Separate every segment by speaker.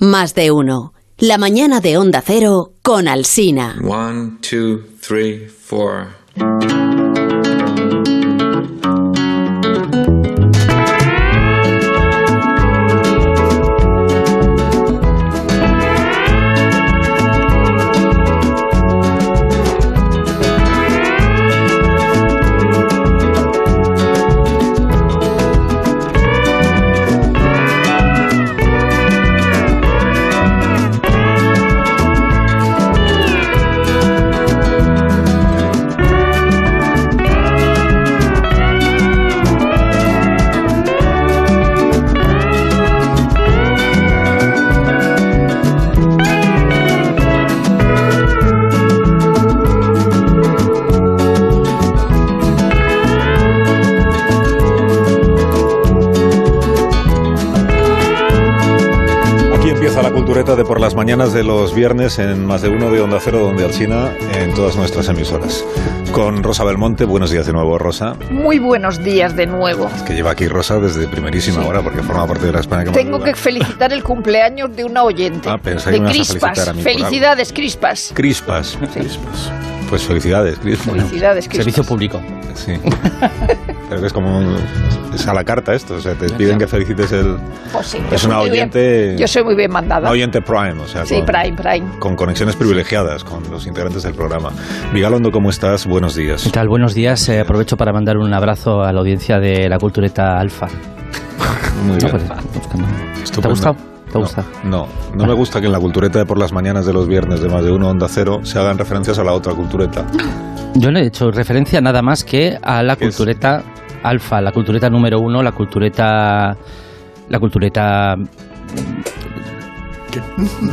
Speaker 1: Más de uno. La mañana de Onda Cero con Alsina.
Speaker 2: Mañanas de los viernes en más de uno de Onda Cero, donde Alsina, en todas nuestras emisoras. Con Rosa Belmonte, buenos días de nuevo, Rosa.
Speaker 3: Muy buenos días de nuevo.
Speaker 2: Que lleva aquí Rosa desde primerísima hora, porque forma parte de la España que
Speaker 3: Tengo que felicitar el cumpleaños de una oyente.
Speaker 2: Ah, pensé que
Speaker 3: de
Speaker 2: a
Speaker 3: Crispas.
Speaker 2: felicitar a mí
Speaker 3: Felicidades, Crispas.
Speaker 2: Crispas. Pues felicidades, Crispas.
Speaker 3: Felicidades, Crispas.
Speaker 4: Servicio público.
Speaker 2: Sí. Pero que es como... Es a la carta esto, o sea, te piden que felicites el...
Speaker 3: Pues sí,
Speaker 2: Es una
Speaker 3: bien-
Speaker 2: oyente...
Speaker 3: yo soy muy bien mandada.
Speaker 2: Una oyente Prime, o sea,
Speaker 3: sí,
Speaker 2: con,
Speaker 3: Prime, Prime.
Speaker 2: con conexiones privilegiadas con los integrantes del programa. Vigalondo, ¿cómo estás? Buenos días.
Speaker 4: ¿Qué tal? Buenos días. Eh, aprovecho para mandar un abrazo a la audiencia de la cultureta Alfa.
Speaker 2: Muy
Speaker 4: No,
Speaker 2: bien.
Speaker 4: pues, buscando. ¿Te ha gustado? ¿Te ha
Speaker 2: No? No, no me gusta que en la cultureta de por las mañanas de los viernes de más de uno Onda Cero se hagan referencias a la otra cultureta.
Speaker 4: Yo no he hecho referencia nada más que a la
Speaker 2: ¿Qué es?
Speaker 4: Alfa, la cultureta número uno, la cultureta... La cultureta...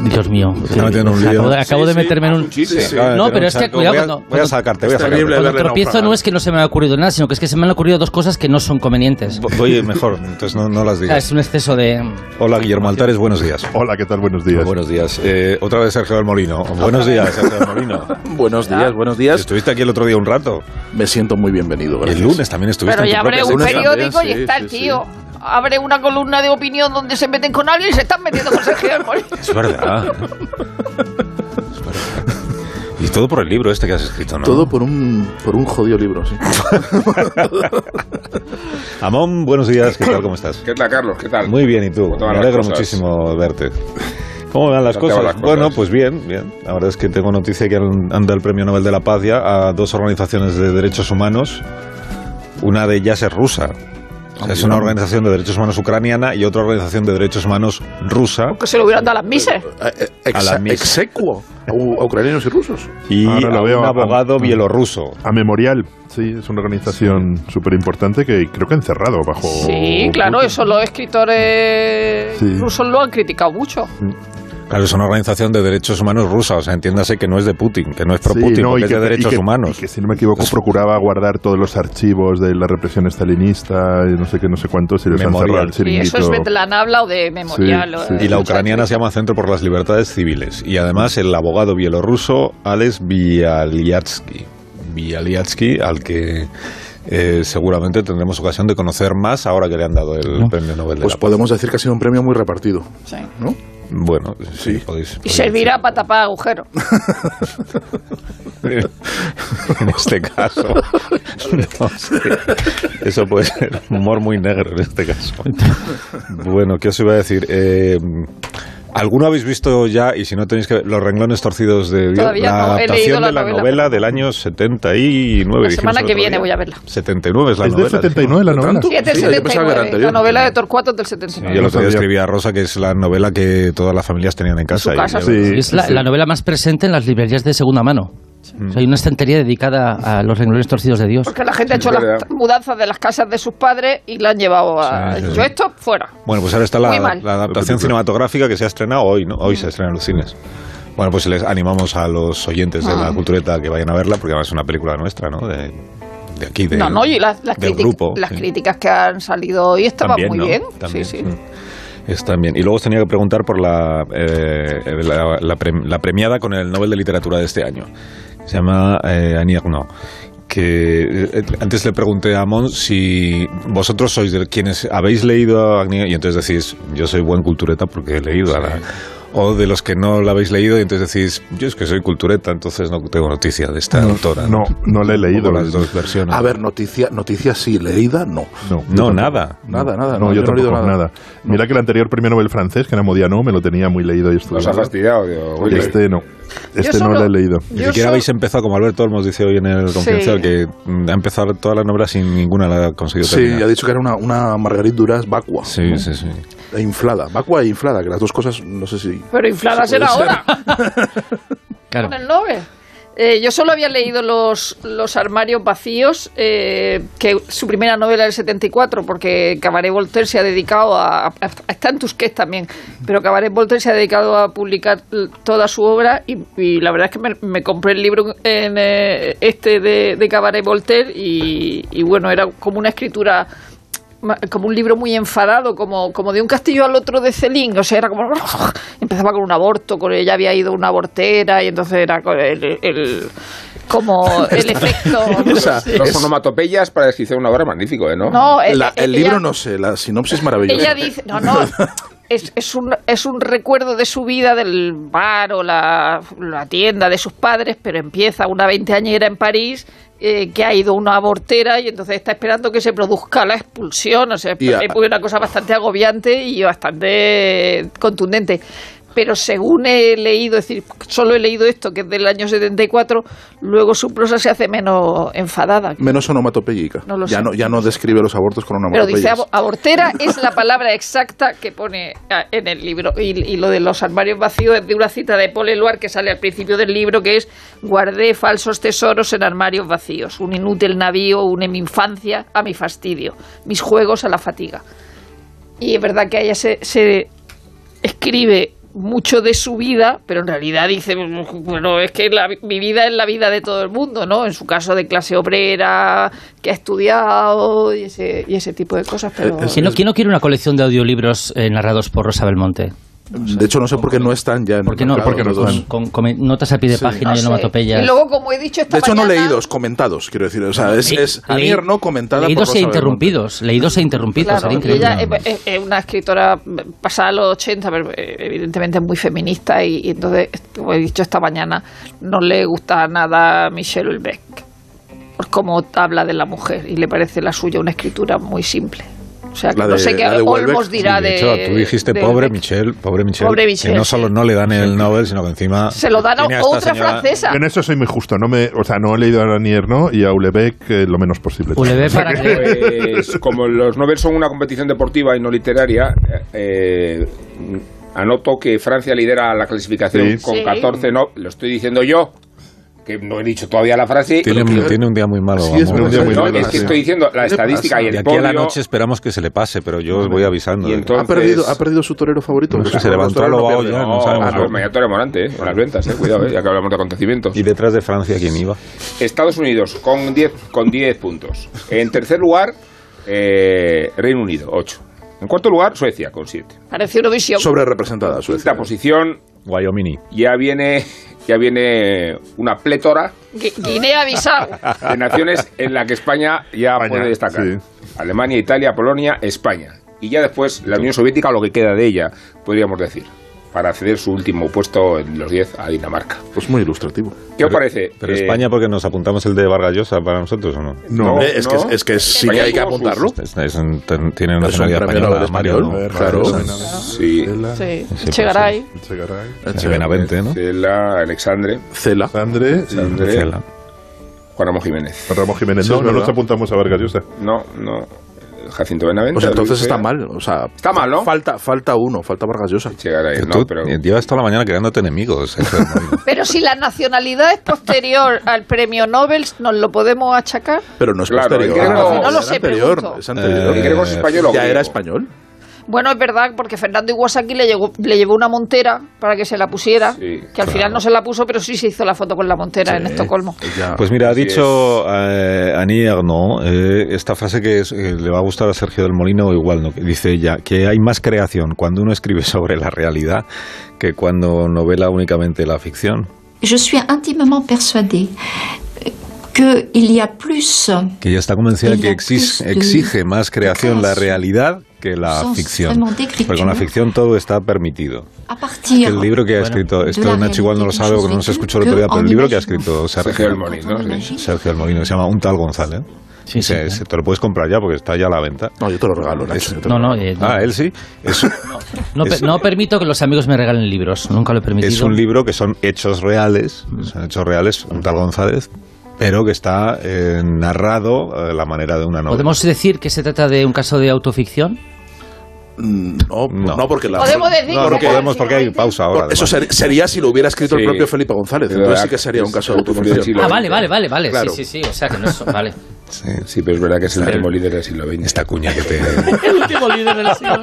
Speaker 4: Dios mío.
Speaker 2: un.
Speaker 4: Acabo, de, acabo de meterme en un...
Speaker 2: De
Speaker 4: No, pero es que, cuidado,
Speaker 2: voy a,
Speaker 4: cuando-
Speaker 2: voy a sacarte, voy a sacarte.
Speaker 4: Cuando tropiezo no es que no se me ha ocurrido nada, sino que es que se me han ocurrido dos cosas que no son convenientes.
Speaker 2: Oye, mejor, entonces no, no las
Speaker 4: Ah,
Speaker 2: digas.
Speaker 4: Es un exceso de...
Speaker 2: Hola, Guillermo Altares, buenos días.
Speaker 5: Hola, ¿qué tal? Buenos días.
Speaker 2: Buenos días. Eh, otra vez Sergio del Molino. Buenos días, Sergio del Molino.
Speaker 6: Buenos días, buenos días.
Speaker 2: Estuviste aquí el otro día un rato.
Speaker 6: Me siento muy bienvenido.
Speaker 2: El lunes también estuviste
Speaker 3: Pero ya abre un periódico y está el tío. Abre una columna de opinión donde se meten con alguien y se están metiendo con Sergio del Molino.
Speaker 2: Es verdad. Es verdad. Y todo por el libro este que has escrito, ¿no?
Speaker 6: Todo por un, por un jodido libro, sí.
Speaker 2: Amón, buenos días, ¿qué tal? ¿Cómo estás?
Speaker 5: ¿Qué tal, Carlos? ¿Qué tal?
Speaker 2: Muy bien, ¿y tú?
Speaker 5: ¿Cómo te
Speaker 2: Me alegro
Speaker 5: cosas?
Speaker 2: muchísimo verte. ¿Cómo van las
Speaker 5: ¿Cómo te
Speaker 2: cosas?
Speaker 5: las cosas?
Speaker 2: Bueno, pues bien, bien. La verdad es que tengo noticia que dado el Premio Nobel de la Paz ya a dos organizaciones de derechos humanos. Una de ellas es rusa. O sea, es una organización de derechos humanos ucraniana y otra organización de derechos humanos rusa.
Speaker 3: Que se lo hubieran dado a las mises.
Speaker 6: Eh, eh, ex-
Speaker 2: A la misa.
Speaker 6: exequo a, ucranianos y rusos.
Speaker 2: Y
Speaker 5: Ahora lo
Speaker 2: a
Speaker 5: veo
Speaker 2: un
Speaker 5: a-
Speaker 2: abogado bielorruso.
Speaker 5: A Memorial, sí, es una organización súper importante que creo que ha encerrado bajo...
Speaker 3: Sí, claro, eso los escritores
Speaker 5: Sí.
Speaker 3: rusos lo han criticado mucho.
Speaker 2: Claro, es una organización de derechos humanos rusa. O sea, entiéndase que no es de Putin, que no es pro
Speaker 5: Sí,
Speaker 2: Putin,
Speaker 5: no,
Speaker 2: es de
Speaker 5: que-
Speaker 2: derechos
Speaker 5: y que-
Speaker 2: humanos.
Speaker 5: Y que, si no me equivoco, procuraba guardar todos los archivos de la represión estalinista y no sé qué, no sé cuántos, y los han
Speaker 2: Memorial.
Speaker 5: cerrado el
Speaker 3: Y eso es
Speaker 5: chiringuito.
Speaker 3: Betlanabla o de Memorial.
Speaker 5: Sí,
Speaker 3: o
Speaker 5: sí.
Speaker 3: de-
Speaker 2: Y la ucraniana se llama Centro por las Libertades Civiles. Y además el abogado bielorruso Alex Bialyatsky. Bialyatsky, al que eh, seguramente tendremos ocasión de conocer más ahora que le han dado el
Speaker 4: No.
Speaker 2: premio Nobel de
Speaker 6: Pues
Speaker 2: la Paz.
Speaker 6: podemos decir que ha sido un premio muy repartido,
Speaker 3: sí.
Speaker 6: ¿no?
Speaker 2: Bueno, sí,
Speaker 6: Sí.
Speaker 2: podéis.
Speaker 3: Y
Speaker 2: podéis
Speaker 3: servirá para tapar agujeros.
Speaker 2: en este caso. no sé. Eso puede ser humor muy negro en este caso. Bueno, ¿qué os iba a decir? Eh, ¿Alguno habéis visto ya, y si no tenéis que ver, Los renglones torcidos de Dios?
Speaker 3: Todavía
Speaker 2: la
Speaker 3: no,
Speaker 2: adaptación
Speaker 3: la
Speaker 2: de la
Speaker 3: novela.
Speaker 2: novela del año 79.
Speaker 3: La semana que viene
Speaker 2: día.
Speaker 3: voy a verla.
Speaker 2: 79 es la
Speaker 5: Es
Speaker 2: novela.
Speaker 5: del 79 la novela.
Speaker 3: Sí, es del
Speaker 6: Sí, yo pensaba que era
Speaker 3: 79.
Speaker 6: anterior.
Speaker 3: La novela de Torcuato es del
Speaker 2: Sí,
Speaker 3: 79.
Speaker 2: yo el otro día
Speaker 5: sabía.
Speaker 2: escribí a Rosa que es la novela que todas las familias tenían en casa.
Speaker 3: su
Speaker 2: y
Speaker 3: casa,
Speaker 2: ya-
Speaker 5: Sí,
Speaker 4: Es la,
Speaker 5: sí.
Speaker 4: la novela más presente en las librerías de segunda mano. O sea, hay una estantería dedicada a los renglones torcidos de Dios.
Speaker 3: Porque la gente ha hecho las mudanzas de las casas de sus padres y la han llevado a.
Speaker 2: Sí, sí,
Speaker 3: Yo
Speaker 2: sí.
Speaker 3: esto fuera.
Speaker 2: Bueno, pues ahora está la, la adaptación cinematográfica que se ha estrenado hoy, ¿no? Hoy se estrena en los cines. Bueno, pues les animamos a los oyentes de
Speaker 3: Ah.
Speaker 2: la cultureta que vayan a verla, porque además es una película nuestra, ¿no? De, de aquí, de,
Speaker 3: no, no, y las, las,
Speaker 2: del grupo.
Speaker 3: las
Speaker 2: sí.
Speaker 3: críticas que han salido hoy estaban
Speaker 2: También,
Speaker 3: muy
Speaker 2: ¿no?
Speaker 3: bien.
Speaker 2: También,
Speaker 3: sí, sí.
Speaker 2: mm. Están bien. Y luego os tenía que preguntar por la, eh, la, la pre- la premiada con el Nobel de Literatura de este año. Se llama eh, Annie Ernaux. Que eh, antes le pregunté a Mon si vosotros sois de quienes habéis leído a Agni y entonces decís, yo soy buen cultureta porque he leído a la. o de los que no la habéis leído y entonces decís, yo es que soy cultureta, entonces no tengo noticia de esta autora.
Speaker 5: No, no la he leído.
Speaker 2: Las dos versiones.
Speaker 6: A ver, noticia, noticia sí, leída no.
Speaker 5: No,
Speaker 2: No,
Speaker 5: yo
Speaker 2: nada.
Speaker 6: Nada, nada.
Speaker 5: No, yo,
Speaker 6: no he leído
Speaker 5: nada. Mira que el anterior premio Nobel francés, que era Modiano, me lo tenía muy leído y
Speaker 7: Nos ha
Speaker 5: estudiado.
Speaker 7: fastidiado. digo, uy,
Speaker 5: Este no. Este no lo he leído.
Speaker 2: Ni siquiera
Speaker 3: so-
Speaker 2: habéis empezado como Alberto Olmos dice hoy en el confidencial
Speaker 3: Sí.
Speaker 2: que mm, ha empezado todas las novelas sin ninguna la ha conseguido
Speaker 6: Sí,
Speaker 2: terminar.
Speaker 6: ha dicho que era una, una Marguerite Duras vacua.
Speaker 2: Sí,
Speaker 6: ¿no?
Speaker 2: sí, sí.
Speaker 6: E inflada. Vacua e inflada, que las dos cosas, no sé si...
Speaker 3: Pero inflada será
Speaker 6: ser.
Speaker 3: ahora.
Speaker 4: Claro.
Speaker 3: con el Nobel. Eh, yo solo había leído los, los armarios vacíos, eh, que su primera novela del 74, porque Cabaret Voltaire se ha dedicado a, a- está en Tusquets también, pero Cabaret Voltaire se ha dedicado a publicar toda su obra y, y la verdad es que me, compré el libro en eh, este de, de Cabaret Voltaire y, bueno, era como una escritura como un libro muy enfadado, como, como de un castillo al otro de Celine, o sea, era como... Empezaba con un aborto, con ella había ido una abortera y entonces era con el, el- como el efecto...
Speaker 6: O sea,
Speaker 3: Sí.
Speaker 7: Dos onomatopeyas para describir una obra magnífico, ¿eh? ¿no?
Speaker 3: No, eh,
Speaker 6: La-
Speaker 3: eh,
Speaker 6: el
Speaker 3: ella-
Speaker 6: libro no sé, la sinopsis maravillosa.
Speaker 3: Ella dice, no, no, es, es, un, es un recuerdo de su vida del bar o la, la tienda de sus padres, pero empieza una veinteañera en París eh, que ha ido una abortera y entonces está esperando que se produzca la expulsión. O sea, es una cosa bastante agobiante y bastante contundente. Pero según he leído, es decir, solo he leído esto, que es del año 74, luego su prosa se hace menos enfadada.
Speaker 6: Menos onomatopéyica.
Speaker 3: No lo
Speaker 6: ya,
Speaker 3: sé.
Speaker 6: no, ya no describe los abortos con
Speaker 3: Pero dice
Speaker 6: onomatopeyas.
Speaker 3: abo- abortera es la palabra exacta que pone ah, en el libro. Y, y lo de los armarios vacíos es de una cita de Paul Eluard que sale al principio del libro que es guardé falsos tesoros en armarios vacíos. Un inútil navío une mi infancia a mi fastidio. Mis juegos a la fatiga. Y es verdad que ella se, se escribe mucho de su vida, pero en realidad dice, bueno, es que la- mi vida es la vida de todo el mundo, ¿no? En su caso de clase obrera, que ha estudiado y ese, y ese tipo de cosas, pero...
Speaker 4: ¿Quién no, quién no quiere una colección de audiolibros eh, narrados por Rosa Belmonte?
Speaker 6: De hecho, no sé por qué no están ya en
Speaker 4: ¿Por qué no?
Speaker 5: porque no
Speaker 6: los dos.
Speaker 5: están.
Speaker 4: Con, con- con notas a pie de
Speaker 6: Sí.
Speaker 4: página
Speaker 3: No
Speaker 4: y
Speaker 3: sé.
Speaker 4: onomatopeyas.
Speaker 3: Y luego, como he dicho esta
Speaker 6: De hecho, no leídos, comentados, quiero decir. O sea, es,
Speaker 4: Le-
Speaker 6: es
Speaker 4: leí-
Speaker 6: no comentada
Speaker 4: Leídos e interrumpidos. Leídos e interrumpidos.
Speaker 3: Claro,
Speaker 4: era
Speaker 3: y
Speaker 4: increíble.
Speaker 3: ella es, una escritora pasada a los 80, pero eh, evidentemente muy feminista y, y entonces, como he dicho esta mañana, no le gusta nada a Michelle Houellebecq por cómo habla de la mujer y le parece la suya una escritura muy simple. O sea, que no sé qué Olmos dirá
Speaker 2: Sí, de
Speaker 3: de...
Speaker 2: hecho, tú dijiste
Speaker 3: de
Speaker 2: pobre. Michelle, pobre Michelle,
Speaker 3: Pobre
Speaker 2: que no solo no le dan el Nobel, sino que encima
Speaker 3: Se lo dan a otra
Speaker 2: señora-
Speaker 3: francesa.
Speaker 5: En eso soy muy justo. No me, o sea, no he leído a Ranier, ¿no? Y a Ulebeck eh, lo menos posible.
Speaker 4: Houellebecq para que...
Speaker 7: Pues, como los Nobel son una competición deportiva y no literaria, eh, anoto que Francia lidera la clasificación
Speaker 5: Sí.
Speaker 7: con
Speaker 3: Sí.
Speaker 7: 14 no, lo estoy diciendo yo, que no he dicho todavía la frase.
Speaker 2: Tiene,
Speaker 7: que-
Speaker 2: un- tiene un día muy malo.
Speaker 6: Sí, es
Speaker 5: un día muy
Speaker 7: no,
Speaker 5: malo,
Speaker 7: es que
Speaker 5: sí.
Speaker 7: estoy diciendo la
Speaker 6: ¿Qué le
Speaker 7: estadística y el
Speaker 2: De aquí a la noche esperamos que se le pase, pero yo os voy avisando.
Speaker 7: Y entonces-
Speaker 6: ha, perdido, ha perdido su torero favorito.
Speaker 2: No sé, se levantó
Speaker 6: torero
Speaker 2: a Lobao ya, no
Speaker 7: No,
Speaker 2: sabemos.
Speaker 7: ah, Torre Morante, eh, en las ventas, eh, cuidado, eh, ya que hablamos de acontecimientos.
Speaker 2: Y detrás de Francia, ¿quién iba?
Speaker 7: Estados Unidos con 10 con 10 puntos. En tercer lugar, eh, Reino Unido, 8. En cuarto lugar, Suecia, con 7.
Speaker 3: Parece Eurovisión.
Speaker 6: Sobre representada, Suecia.
Speaker 7: Quinta posición,
Speaker 2: Wyoming.
Speaker 7: ya viene, ya viene una plétora
Speaker 3: Gui- Guinea-Bissau.
Speaker 7: de naciones en la que España ya
Speaker 5: España,
Speaker 7: puede destacar.
Speaker 5: sí.
Speaker 7: Alemania, Italia, Polonia, España. Y ya después la Unión Soviética, lo que queda de ella, podríamos decir, para ceder su último puesto en los 10 a Dinamarca.
Speaker 6: Pues muy ilustrativo.
Speaker 7: ¿Qué os parece?
Speaker 2: Pero
Speaker 7: Eh,
Speaker 2: España, porque nos apuntamos el de Vargas Llosa para nosotros o no?
Speaker 6: No,
Speaker 7: No,
Speaker 6: es,
Speaker 7: no.
Speaker 6: Que, es que sí que hay que apuntarlo.
Speaker 2: Es- es un- tiene una
Speaker 6: Es un
Speaker 2: nacionalidad
Speaker 6: premio
Speaker 2: española, Mario,
Speaker 6: español,
Speaker 2: ¿no?
Speaker 6: eh, claro.
Speaker 7: Sí.
Speaker 3: Sí,
Speaker 2: Sí,
Speaker 3: Chegaray.
Speaker 2: sí. Benavente, ¿no?
Speaker 7: Cela, Alexandre,
Speaker 6: Cela.
Speaker 7: Alexandre,
Speaker 2: Cela.
Speaker 7: Juan Ramón Jiménez.
Speaker 5: Ramón Jiménez. No,
Speaker 6: es
Speaker 5: no nos apuntamos a Vargas Llosa.
Speaker 7: No, no. Jacinto Benavente.
Speaker 6: O sea, entonces está mal. O sea,
Speaker 7: Está mal, ¿no?
Speaker 6: Falta, falta uno, falta Vargas Llosa.
Speaker 7: Chegaray,
Speaker 2: Que
Speaker 7: no,
Speaker 2: tú
Speaker 7: pero...
Speaker 2: llevas toda la mañana creándote enemigos. eso es muy-
Speaker 3: Pero si la nacionalidad es posterior al premio Nobel, ¿nos lo podemos achacar?
Speaker 6: Pero no es
Speaker 7: Claro,
Speaker 6: posterior.
Speaker 7: que no-
Speaker 3: no lo sé,
Speaker 6: anterior.
Speaker 3: pregunto.
Speaker 6: Es anterior.
Speaker 2: Eh,
Speaker 7: ¿Griego es español
Speaker 6: ¿Ya
Speaker 7: griego?
Speaker 6: era español?
Speaker 3: Bueno, es verdad, porque Fernando Iwasaki le, llegó, le llevó una montera para que se la pusiera,
Speaker 7: Sí,
Speaker 3: que al final no se la puso, pero sí se hizo la foto con la montera en Estocolmo.
Speaker 6: Ya.
Speaker 2: Pues mira, ha dicho eh, Annie Ernaux eh, esta frase que es- eh, le va a gustar a Sergio del Molino, igual no, que dice ella que hay más creación cuando uno escribe sobre la realidad que cuando novela únicamente la ficción.
Speaker 8: Je suis intimement persuadée qu'il y a plus
Speaker 2: Que ella está convencida
Speaker 8: Il y
Speaker 2: que
Speaker 8: plus de
Speaker 2: exige más creación la realidad que la ficción. Porque con la ficción todo está permitido. El libro que ha
Speaker 4: Bueno,
Speaker 2: escrito,
Speaker 8: de
Speaker 2: esto Nacho igual no lo sabe porque no se escuchó el otro día, pero el libro que ha escrito
Speaker 7: Sergio del Molino, sí.
Speaker 2: Sergio del Molino, se llama Un tal González.
Speaker 4: Sí, sí,
Speaker 2: Se- te lo puedes comprar ya porque está ya a la venta.
Speaker 5: No, yo te lo regalo, Nacho. yo te lo
Speaker 4: No, no, eh, no.
Speaker 2: Ah, él sí. Es,
Speaker 4: No,
Speaker 2: es-
Speaker 4: no permito que los amigos me regalen libros. Nunca lo he permitido.
Speaker 2: es un libro que son hechos reales, son hechos reales, Un tal González, pero que está eh, narrado a la manera de una novela.
Speaker 4: ¿Podemos decir que se trata de un caso de autoficción?
Speaker 5: Mm, No,
Speaker 2: No.
Speaker 5: no, porque la.
Speaker 3: Podemos decir
Speaker 2: No, no
Speaker 3: que-
Speaker 2: podemos porque hay pausa ahora.
Speaker 5: Por- eso ser- sería si lo hubiera escrito el
Speaker 7: Sí.
Speaker 5: propio Felipe González. Entonces sí
Speaker 7: la-
Speaker 5: que sería un caso de autoficción.
Speaker 7: sí,
Speaker 4: Ah, vale, vale, vale, vale.
Speaker 5: Claro.
Speaker 4: Sí, sí, sí. O sea que no es. Vale.
Speaker 2: Sí.
Speaker 7: Sí, pero es verdad que es el último líder del siglo XX.
Speaker 2: Esta cuña que te...
Speaker 4: El último líder del siglo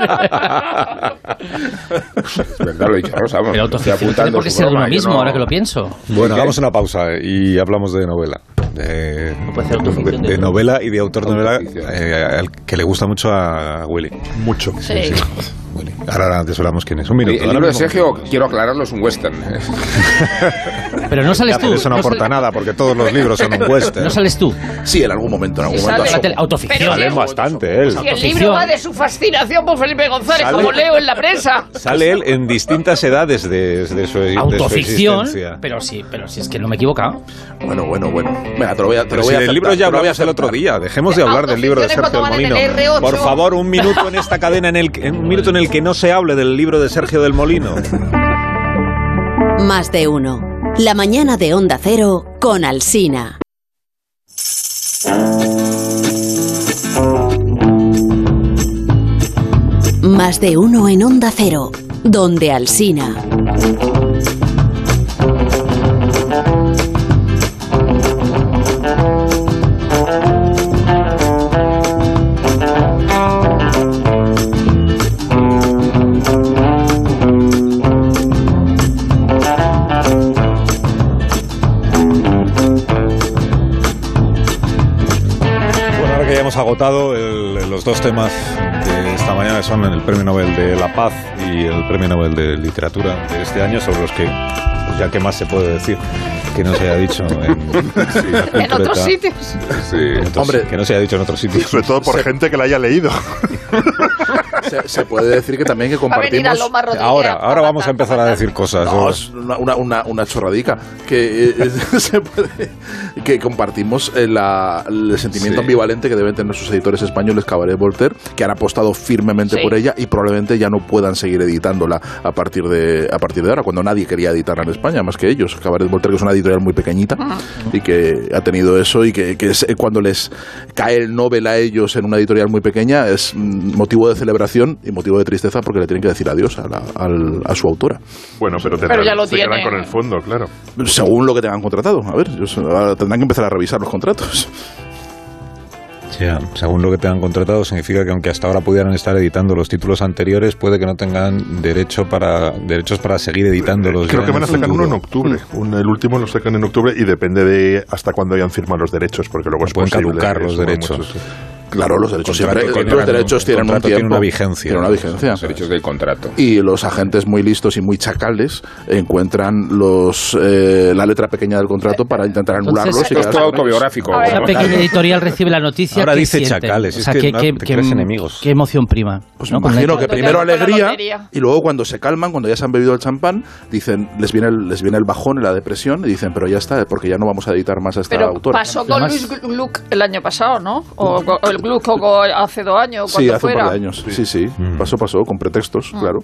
Speaker 7: Es verdad, lo he dicho Rosa. vamos.
Speaker 4: Pero autoficción tiene por qué ser uno
Speaker 7: broma, yo
Speaker 4: mismo,
Speaker 7: no-
Speaker 4: ahora que lo pienso.
Speaker 2: Bueno, hagamos una pausa y hablamos de novela. De,
Speaker 4: No puede ser autoficción
Speaker 2: de-
Speaker 4: de-
Speaker 2: de novela y de autor de novela eh, al que le gusta mucho a Willy.
Speaker 5: Mucho.
Speaker 3: Sí.
Speaker 2: Willy. Ahora antes hablamos quién es. Un
Speaker 7: El,
Speaker 2: minuto.
Speaker 7: el
Speaker 2: ahora
Speaker 7: libro de. Sergio, quiero aclararlo, es un western.
Speaker 4: Pero no sales
Speaker 2: Ya, pero
Speaker 4: tú.
Speaker 2: eso no
Speaker 4: no
Speaker 2: aporta
Speaker 4: sal-
Speaker 2: nada porque todos los libros son un western.
Speaker 4: No sales tú.
Speaker 5: Sí, en algún momento, en algún
Speaker 3: Sí,
Speaker 5: momento.
Speaker 3: sale.
Speaker 4: autoficción.
Speaker 3: Pero
Speaker 2: Sale
Speaker 3: sí.
Speaker 2: bastante él.
Speaker 3: Si el
Speaker 4: Autoficción.
Speaker 3: libro va de su fascinación por Felipe González,
Speaker 2: Sale-
Speaker 3: como leo en la prensa.
Speaker 2: Sale él en distintas edades de, de su, de su
Speaker 4: Autoficción. Pero sí, pero si es que no me he equivocado.
Speaker 5: Bueno, bueno, bueno. Venga, te lo voy a, te
Speaker 2: Pero
Speaker 5: lo voy
Speaker 2: si
Speaker 5: a
Speaker 2: del libro ya
Speaker 5: te lo voy a
Speaker 2: hablamos el otro día. Dejemos de hablar del libro de Sergio del Molino.
Speaker 3: el R8.
Speaker 2: Por favor, un minuto en esta cadena, en, el, un minuto en el que no se hable del libro de Sergio del Molino.
Speaker 1: Más de uno. La mañana de Onda Cero con Alsina. Más de uno en Onda Cero, donde Alsina.
Speaker 2: Agotado el- los dos temas de esta mañana, son el Premio Nobel de la Paz y el Premio Nobel de Literatura de este año, sobre los que, pues ya que más se puede decir, que no se haya dicho en,
Speaker 3: En otros sitios.
Speaker 2: en otros-
Speaker 5: Hombre.
Speaker 2: que no se haya dicho en otros sitios.
Speaker 5: Sobre todo por gente que la haya leído. se, se puede decir que también que
Speaker 3: Va a venir a
Speaker 5: compartimos...
Speaker 2: Ahora, ahora vamos a
Speaker 3: matar,
Speaker 2: empezar a decir cosas.
Speaker 5: No, es una, una, una, una chorradica que eh, se puede- que compartimos eh, la- el sentimiento
Speaker 2: Sí.
Speaker 5: ambivalente que deben tener sus editores españoles Cabaret Voltaire que han apostado firmemente
Speaker 3: Sí.
Speaker 5: por ella y probablemente ya no puedan seguir editándola a partir de a partir de ahora cuando nadie quería editarla en España más que ellos Cabaret Voltaire que es una editorial muy pequeñita y que ha tenido eso y que, que es- eh, cuando les cae el Nobel a ellos en una editorial muy pequeña es mm, motivo de celebración y motivo de tristeza porque le tienen que decir adiós a, la- al- a su autora
Speaker 9: Bueno, pero,
Speaker 3: Pero ya lo
Speaker 9: se quedan con el fondo, claro.
Speaker 5: según lo que tengan contratado. A ver, ahora tendrán que empezar a revisar los contratos.
Speaker 2: Ya, según lo que tengan contratado, significa que aunque hasta ahora pudieran estar editando los títulos anteriores, puede que no tengan derecho para derechos para seguir editándolos.
Speaker 9: Creo que van a sacar uno en octubre. Un- el último lo sacan en octubre y depende de hasta cuándo hayan firmado los derechos, porque luego es
Speaker 2: Pueden
Speaker 9: posible
Speaker 2: caducar los derechos.
Speaker 9: muchos.
Speaker 5: Claro, los derechos
Speaker 2: Contrato
Speaker 5: siempre,
Speaker 2: tiene
Speaker 5: los derechos tienen un
Speaker 2: tiene
Speaker 5: tiempo.
Speaker 2: una vigencia.
Speaker 5: Tienen una vigencia.
Speaker 7: Los derechos del contrato.
Speaker 5: Y los agentes muy listos y muy chacales encuentran los eh, la letra pequeña del contrato para intentar
Speaker 4: Entonces,
Speaker 5: anularlos. y
Speaker 7: Esto es todo autobiográfico.
Speaker 3: A ver.
Speaker 4: Una
Speaker 7: ¿no?
Speaker 4: pequeña editorial recibe la noticia.
Speaker 2: Ahora
Speaker 4: ¿qué
Speaker 2: dice chacales,
Speaker 4: O
Speaker 2: es
Speaker 4: sea,
Speaker 2: que
Speaker 4: ¿qué,
Speaker 2: no
Speaker 4: qué-
Speaker 2: te
Speaker 4: qué-
Speaker 2: crees enemigos.
Speaker 4: qué emoción prima?
Speaker 5: Pues
Speaker 4: ¿no?
Speaker 5: me
Speaker 4: Con la-
Speaker 5: imagino que primero
Speaker 3: la
Speaker 5: alegría y luego cuando se calman, cuando ya se han bebido el champán, dicen les viene el, les viene el bajón y la depresión y dicen pero ya está porque ya no vamos a editar más a esta
Speaker 3: Pero
Speaker 5: autora.
Speaker 3: pasó con
Speaker 4: Además-
Speaker 3: Luis Gluck el año pasado, ¿no? O, o el O hace dos años,
Speaker 5: Sí, hace un
Speaker 3: fuera.
Speaker 5: par de años. Sí, sí.
Speaker 2: Mm.
Speaker 5: Pasó, pasó, con pretextos, claro.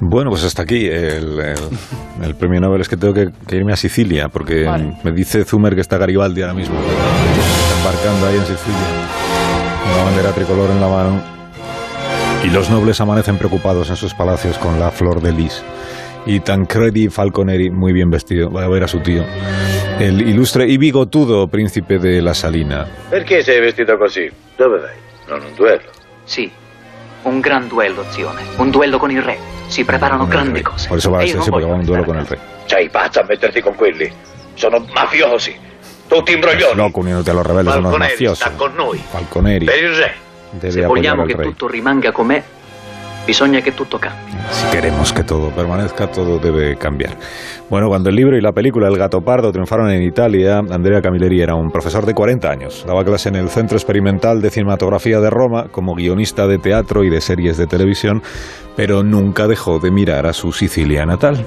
Speaker 2: Bueno, pues hasta aquí el, el- el premio Nobel. Es que tengo que, que irme a Sicilia porque
Speaker 3: Vale.
Speaker 2: me dice Zumer que está Garibaldi ahora mismo. Está embarcando ahí en Sicilia. Una bandera tricolor en la mano. Y los nobles amanecen preocupados en sus palacios con la flor de lis. Y Tancredi Falconeri, muy bien vestido, va a ver a su tío. El ilustre y bigotudo príncipe de la Salina.
Speaker 10: Perché sei vestito così? Dove vai? Non un duello.
Speaker 11: Sì, un gran duello, Zione. Un duello con il re. Si preparano grandi cose.
Speaker 2: Por eso va a ser porque va a un duelo
Speaker 11: restare
Speaker 2: con el
Speaker 11: a
Speaker 2: rey.
Speaker 10: Sei pazzo a metterti con quelli? Sono mafiosi. Tutti imbroglioni.
Speaker 2: Loco uniéndote a los rebeldes, son los
Speaker 10: Falconeri
Speaker 2: mafiosos.
Speaker 10: sta con noi.
Speaker 2: Falconeri
Speaker 10: Per il re.
Speaker 2: debe
Speaker 11: Se vogliamo che tutto rimanga com'è, Bisogna che tutto cambi.
Speaker 2: Si queremos que todo permanezca, todo debe cambiar. Bueno, cuando el libro y la película El gato pardo triunfaron en Italia, Andrea Camilleri era un profesor de 40 años. Daba clase en el Centro Experimental de Cinematografía de Roma como guionista de teatro y de series de televisión, pero nunca dejó de mirar a su Sicilia natal.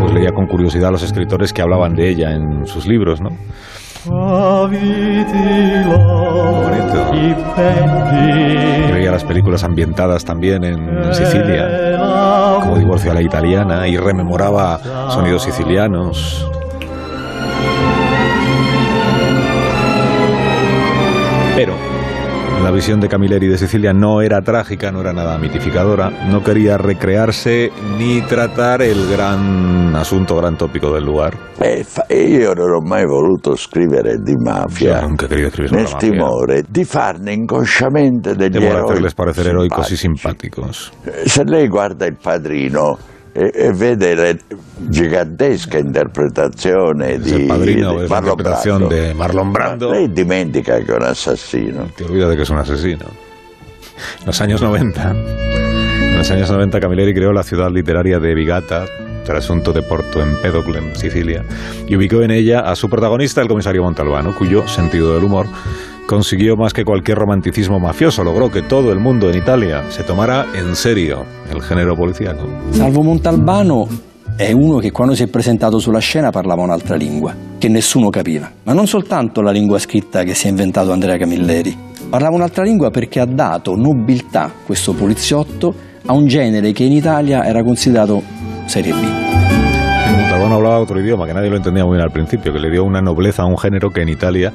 Speaker 2: Pues leía con curiosidad a los escritores que hablaban de ella en sus libros, ¿no? Bonito. Y veía las películas ambientadas también en Sicilia, como Divorcio a la Italiana, y rememoraba sonidos sicilianos. La visión de Camilleri de Sicilia no era trágica, no era nada mitificadora, no quería recrearse ni tratar el gran asunto, gran tópico del lugar.
Speaker 12: Fa- io non ho mai voluto scrivere di mafia,
Speaker 2: Yo nunca he querido escribir sobre
Speaker 12: nel
Speaker 2: la mafia.
Speaker 12: timore di farne inconsciamente degli eroi.
Speaker 2: hacerles parecer heroicos y simpáticos.
Speaker 12: Eh, Se lei guarda il padrino e, e vede la gigantesca interpretazione di,
Speaker 2: padrino,
Speaker 12: di Marlon Brando,
Speaker 2: de Marlon Brando.
Speaker 12: lei dimentica che è un assassino.
Speaker 2: Te olvidas que es un asesino. En los años 90, en los años 90 Camilleri creó la ciudad literaria de Vigata, trasunto de Porto Empedocle, en Sicilia, y ubicó en ella a su protagonista, el comisario Montalbano, cuyo sentido del humor consiguió más que cualquier romanticismo mafioso. Logró que todo el mundo en Italia se tomara en serio el género policíaco.
Speaker 13: Salvo Montalbano è uno che quando si è presentato sulla scena parlava un'altra lingua, che nessuno capiva. Ma non soltanto la lingua scritta che si è inventato Andrea Camilleri. Parlava un'altra lingua perché ha dato nobiltà, questo poliziotto, a un genere che in Italia era considerato serie B.
Speaker 2: Montalbano hablaba otro idioma que nadie lo entendía muy bien al principio, que le dio una nobleza a un género que en Italia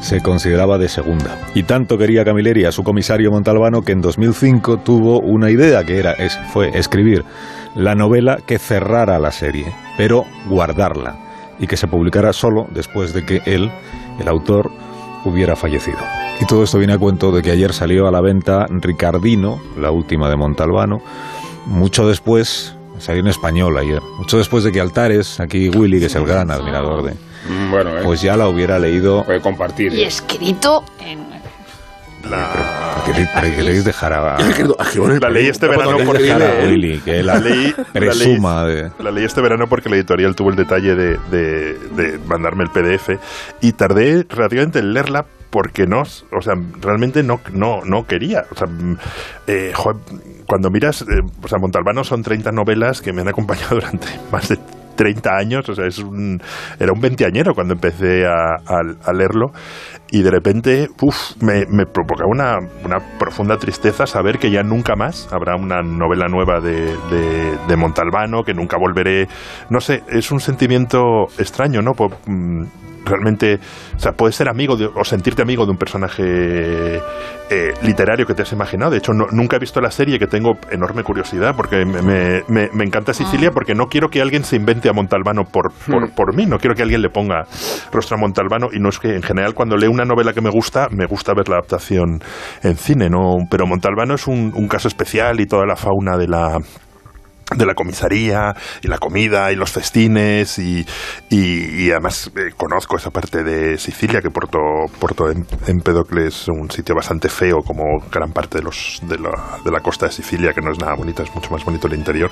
Speaker 2: se consideraba de segunda. Y tanto quería Camilleri a su comisario Montalbano que en 2005 tuvo una idea que era es, fue escribir la novela que cerrara la serie, pero guardarla y que se publicara solo después de que él, el autor, hubiera fallecido. Y todo esto viene a cuento de que ayer salió a la venta Ricardino, la última de Montalbano, mucho después, salió en español ayer, mucho después de que Altares, aquí Willy, que es el gran admirador de,
Speaker 7: Bueno, eh,
Speaker 2: pues ya la hubiera leído.
Speaker 7: puede compartir.
Speaker 3: Y escrito en...
Speaker 2: Queréis dejar a,
Speaker 9: La ley este verano porque
Speaker 2: dejar a Willy, que
Speaker 9: la ley,
Speaker 2: presuma
Speaker 9: la ley,
Speaker 2: de...
Speaker 9: la ley este verano porque la editorial tuvo el detalle de, de- de mandarme el PDF y tardé relativamente en leerla porque no, o sea, realmente no, no, no quería. O sea, mm, eh, cuando miras, eh, o sea, Montalbano son 30 novelas que me han acompañado durante más de 30 años, o sea, es un, era un veinteañero cuando empecé a, leerlo y de repente me, me provocaba una, profunda tristeza saber que ya nunca más habrá una novela nueva de, de- Montalbano, que nunca volveré, no sé, es un sentimiento extraño, ¿no? Po- mm, realmente, o sea, puedes ser amigo de- o sentirte amigo de un personaje eh, literario que te has imaginado. De hecho, no- nunca he visto la serie que tengo enorme curiosidad porque me, me- me- me encanta Sicilia porque no quiero que alguien se invente a Montalbano por, por, por mí, no quiero que alguien le ponga rostro a Montalbano y no es que en general cuando leo una novela que me gusta, me gusta ver la adaptación en cine, ¿no? Pero Montalbano es un, un caso especial y toda la fauna de la de la comisaría y la comida y los festines y, y, además eh, conozco esa parte de Sicilia que Porto, Porto Em- es un sitio bastante feo como gran parte de, los, de, la, de la costa de Sicilia que no es nada bonita, es mucho más bonito el interior.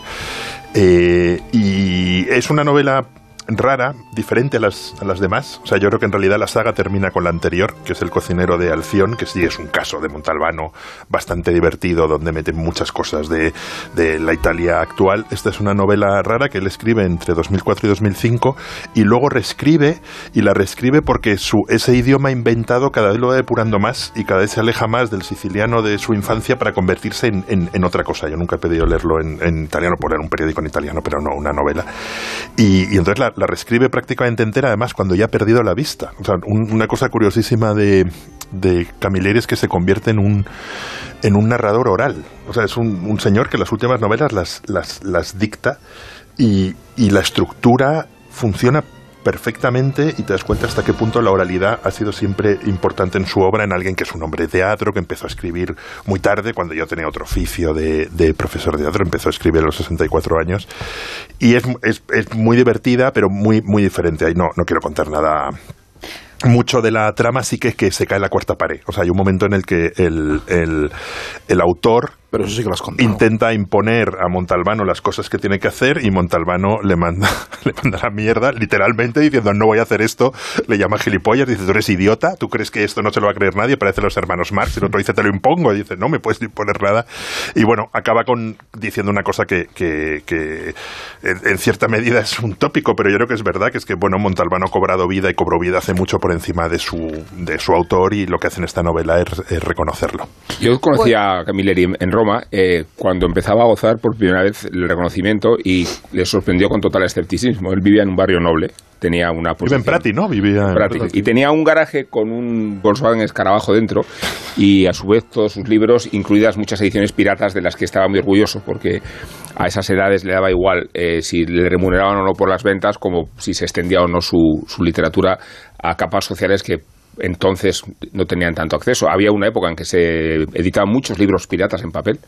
Speaker 9: Eh, y es una novela rara, diferente a las, a las demás. O sea, yo creo que en realidad la saga termina con la anterior, que es El cocinero de Alción, que sí es un caso de Montalbano bastante divertido, donde mete muchas cosas de, de la Italia actual. Esta es una novela rara que él escribe entre 2004 y 2005 y luego reescribe y la reescribe porque su, ese idioma inventado cada vez lo va depurando más y cada vez se aleja más del siciliano de su infancia para convertirse en, en- otra cosa. Yo nunca he pedido leerlo en, en italiano, leer un periódico en italiano, pero no una novela. Y entonces la, la reescribe prácticamente entera, además, cuando ya ha perdido la vista. O sea, un- una cosa curiosísima de, de Camilleri es que se convierte en un, en un narrador oral. O sea, es un, un señor que las últimas novelas las, las, las dicta y, y la estructura funciona perfectamente y te das cuenta hasta qué punto la oralidad ha sido siempre importante en su obra, en alguien que es un hombre de teatro, que empezó a escribir muy tarde, cuando yo tenía otro oficio de, profesor de teatro, empezó a escribir a los 64 años. Y es, es, es muy divertida, pero muy, muy diferente. Ahí no, no quiero contar nada mucho de la trama sí que es que se cae la cuarta pared. O sea, hay un momento en el que el, el autor
Speaker 5: Pero eso sí que lo has contado.
Speaker 9: intenta imponer a Montalbano las cosas que tiene que hacer y Montalbano le manda, le manda la mierda, literalmente diciendo no voy a hacer esto, le llama gilipollas, dice tú eres idiota, tú crees que esto no se lo va a creer nadie, parece los hermanos Marx, y el otro dice te lo impongo, y dice no me puedes imponer nada, y bueno, acaba con diciendo una cosa que, que, que en, en cierta medida es un tópico, pero yo creo que es verdad, que es que bueno, Montalbano ha cobrado vida y cobró vida hace mucho por encima de su, de su autor y lo que hace en esta novela es, es reconocerlo.
Speaker 7: Yo conocí a Camilleri en- en Roma eh, cuando empezaba a gozar por primera vez el reconocimiento y le sorprendió con total escepticismo. Él vivía en un barrio noble, tenía una
Speaker 9: Vive en Prati, ¿no? Vivía en
Speaker 7: Prati. Y tenía un garaje con un Volkswagen Escarabajo dentro y a su vez todos sus libros, incluidas muchas ediciones piratas de las que estaba muy orgulloso porque a esas edades le daba igual eh, si le remuneraban o no por las ventas como si se extendía o no su, su literatura a capas sociales que entonces no tenían tanto acceso. Había una época en que se editaban muchos libros piratas en papel